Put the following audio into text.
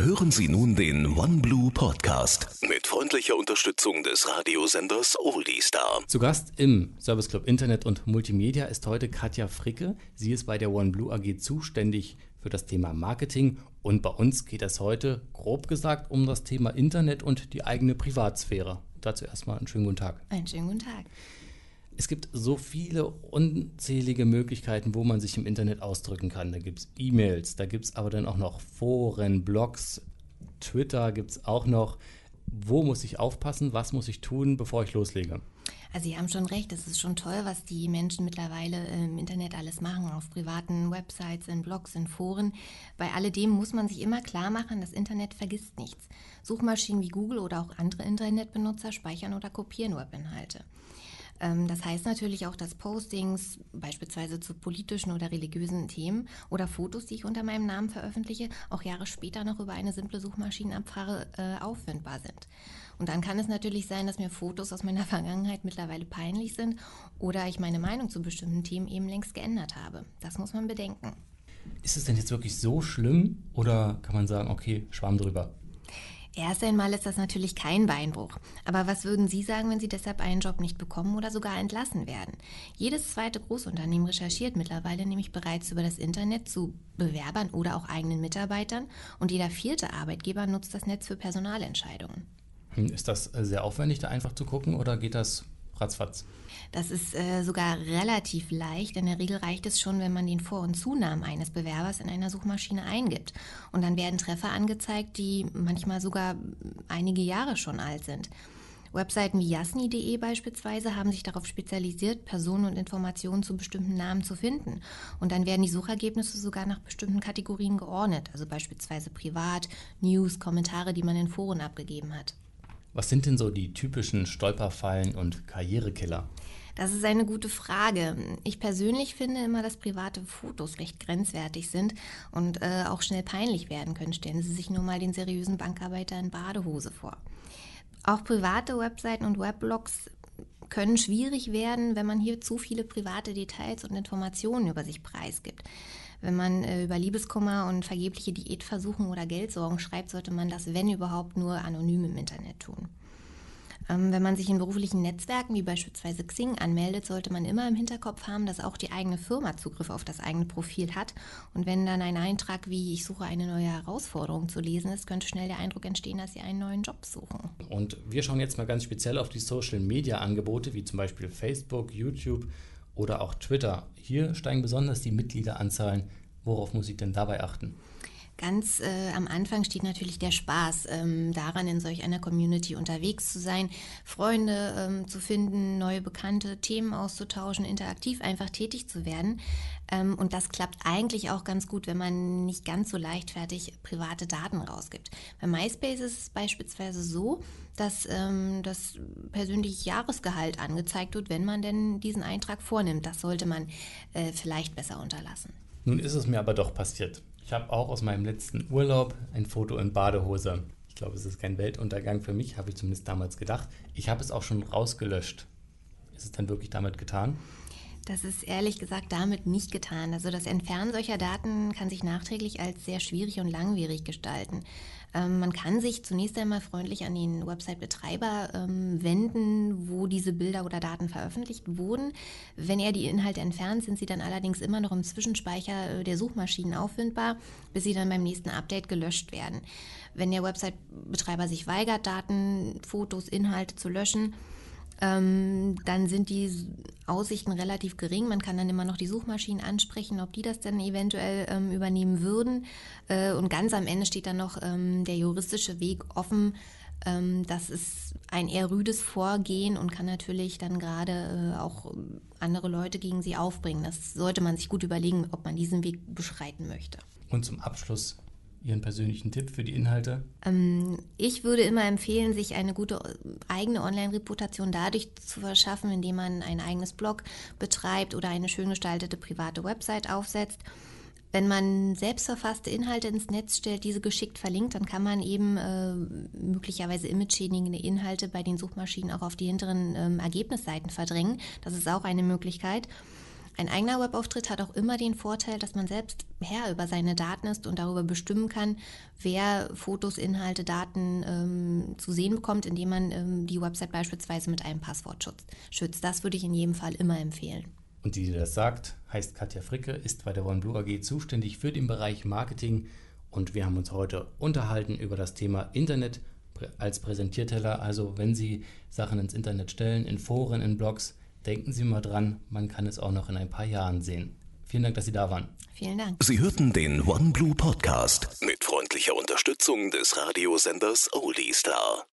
Hören Sie nun den OneBlue Podcast mit freundlicher Unterstützung des Radiosenders Oldiestar. Zu Gast im Service Club Internet und Multimedia ist heute Katja Fricke. Sie ist bei der OneBlue AG zuständig für das Thema Marketing und bei uns geht es heute, grob gesagt, um das Thema Internet und die eigene Privatsphäre. Dazu erstmal einen schönen guten Tag. Einen schönen guten Tag. Es gibt so viele unzählige Möglichkeiten, wo man sich im Internet ausdrücken kann. Da gibt es E-Mails, da gibt es aber dann auch noch Foren, Blogs, Twitter gibt es auch noch. Wo muss ich aufpassen? Was muss ich tun, bevor ich loslege? Also Sie haben schon recht, es ist schon toll, was die Menschen mittlerweile im Internet alles machen, auf privaten Websites, in Blogs, in Foren. Bei alledem muss man sich immer klar machen, das Internet vergisst nichts. Suchmaschinen wie Google oder auch andere Internetbenutzer speichern oder kopieren Webinhalte. Ähm, das heißt natürlich auch, dass Postings beispielsweise zu politischen oder religiösen Themen oder Fotos, die ich unter meinem Namen veröffentliche, auch Jahre später noch über eine simple Suchmaschinenabfrage äh, auffindbar sind. Und dann kann es natürlich sein, dass mir Fotos aus meiner Vergangenheit mittlerweile peinlich sind oder ich meine Meinung zu bestimmten Themen eben längst geändert habe. Das muss man bedenken. Ist es denn jetzt wirklich so schlimm oder kann man sagen, okay, schwamm drüber? Erst einmal ist das natürlich kein Beinbruch. Aber was würden Sie sagen, wenn Sie deshalb einen Job nicht bekommen oder sogar entlassen werden? Jedes zweite Großunternehmen recherchiert mittlerweile nämlich bereits über das Internet zu Bewerbern oder auch eigenen Mitarbeitern und jeder vierte Arbeitgeber nutzt das Netz für Personalentscheidungen. Hm, ist das äh, sehr aufwendig, da einfach zu gucken oder geht das ratzfatz? Das ist äh, sogar relativ leicht. In der Regel reicht es schon, wenn man den Vor- und Zunamen eines Bewerbers in einer Suchmaschine eingibt. Und dann werden Treffer angezeigt, die manchmal sogar einige Jahre schon alt sind. Webseiten wie jasni.de beispielsweise haben sich darauf spezialisiert, Personen und Informationen zu bestimmten Namen zu finden. Und dann werden die Suchergebnisse sogar nach bestimmten Kategorien geordnet, also beispielsweise privat, News, Kommentare, die man in Foren abgegeben hat. Was sind denn so die typischen Stolperfallen und Karrierekiller? Das ist eine gute Frage. Ich persönlich finde immer, dass private Fotos recht grenzwertig sind und äh, auch schnell peinlich werden können. Stellen Sie sich nur mal den seriösen Bankarbeiter in Badehose vor. Auch private Webseiten und Weblogs können schwierig werden, wenn man hier zu viele private Details und Informationen über sich preisgibt. Wenn man äh, über Liebeskummer und vergebliche Diätversuchen oder Geldsorgen schreibt, sollte man das, wenn überhaupt, nur anonym im Internet tun. Ähm, wenn man sich in beruflichen Netzwerken wie beispielsweise Xing anmeldet, sollte man immer im Hinterkopf haben, dass auch die eigene Firma Zugriff auf das eigene Profil hat. Und wenn dann ein Eintrag wie ich suche eine neue Herausforderung zu lesen ist, könnte schnell der Eindruck entstehen, dass Sie einen neuen Job suchen. Und wir schauen jetzt mal ganz speziell auf die Social-Media-Angebote wie zum Beispiel Facebook, YouTube oder auch Twitter. Hier steigen besonders die Mitgliederanzahlen. Worauf muss ich denn dabei achten? Ganz äh, am Anfang steht natürlich der Spaß ähm, daran, in solch einer Community unterwegs zu sein, Freunde ähm, zu finden, neue Bekannte, Themen auszutauschen, interaktiv einfach tätig zu werden. Ähm, und das klappt eigentlich auch ganz gut, wenn man nicht ganz so leichtfertig private Daten rausgibt. Bei MySpace ist es beispielsweise so, dass ähm, das persönliche Jahresgehalt angezeigt wird, wenn man denn diesen Eintrag vornimmt. Das sollte man äh, vielleicht besser unterlassen. Nun ist es mir aber doch passiert. Ich habe auch aus meinem letzten Urlaub ein Foto in Badehose. Ich glaube, es ist kein Weltuntergang für mich, habe ich zumindest damals gedacht. Ich habe es auch schon rausgelöscht. Ist es dann wirklich damit getan? Das ist ehrlich gesagt damit nicht getan. Also das Entfernen solcher Daten kann sich nachträglich als sehr schwierig und langwierig gestalten. Ähm, man kann sich zunächst einmal freundlich an den Website-Betreiber ähm, wenden, wo diese Bilder oder Daten veröffentlicht wurden. Wenn er die Inhalte entfernt, sind sie dann allerdings immer noch im Zwischenspeicher äh, der Suchmaschinen auffindbar, bis sie dann beim nächsten Update gelöscht werden. Wenn der Website-Betreiber sich weigert, Daten, Fotos, Inhalte zu löschen, ähm, dann sind die Aussichten relativ gering. Man kann dann immer noch die Suchmaschinen ansprechen, ob die das dann eventuell ähm, übernehmen würden. Äh, und ganz am Ende steht dann noch ähm, der juristische Weg offen. Ähm, das ist ein eher rüdes Vorgehen und kann natürlich dann gerade äh, auch andere Leute gegen sie aufbringen. Das sollte man sich gut überlegen, ob man diesen Weg beschreiten möchte. Und zum Abschluss Ihren persönlichen Tipp für die Inhalte? Ähm, ich würde immer empfehlen, sich eine gute eigene Online-Reputation dadurch zu verschaffen, indem man ein eigenes Blog betreibt oder eine schön gestaltete private Website aufsetzt. Wenn man selbst verfasste Inhalte ins Netz stellt, diese geschickt verlinkt, dann kann man eben äh, möglicherweise image-schädigende Inhalte bei den Suchmaschinen auch auf die hinteren ähm, Ergebnisseiten verdrängen. Das ist auch eine Möglichkeit. Ein eigener Webauftritt hat auch immer den Vorteil, dass man selbst Herr über seine Daten ist und darüber bestimmen kann, wer Fotos, Inhalte, Daten ähm, zu sehen bekommt, indem man ähm, die Website beispielsweise mit einem Passwort schützt. Das würde ich in jedem Fall immer empfehlen. Und die, die das sagt, heißt Katja Fricke, ist bei der OneBlue AG zuständig für den Bereich Marketing und wir haben uns heute unterhalten über das Thema Internet als Präsentierteller. Also wenn Sie Sachen ins Internet stellen, in Foren, in Blogs, denken Sie mal dran, man kann es auch noch in ein paar Jahren sehen. Vielen Dank, dass Sie da waren. Vielen Dank. Sie hörten den OneBlue Podcast mit freundlicher Unterstützung des Radiosenders Oldie Star.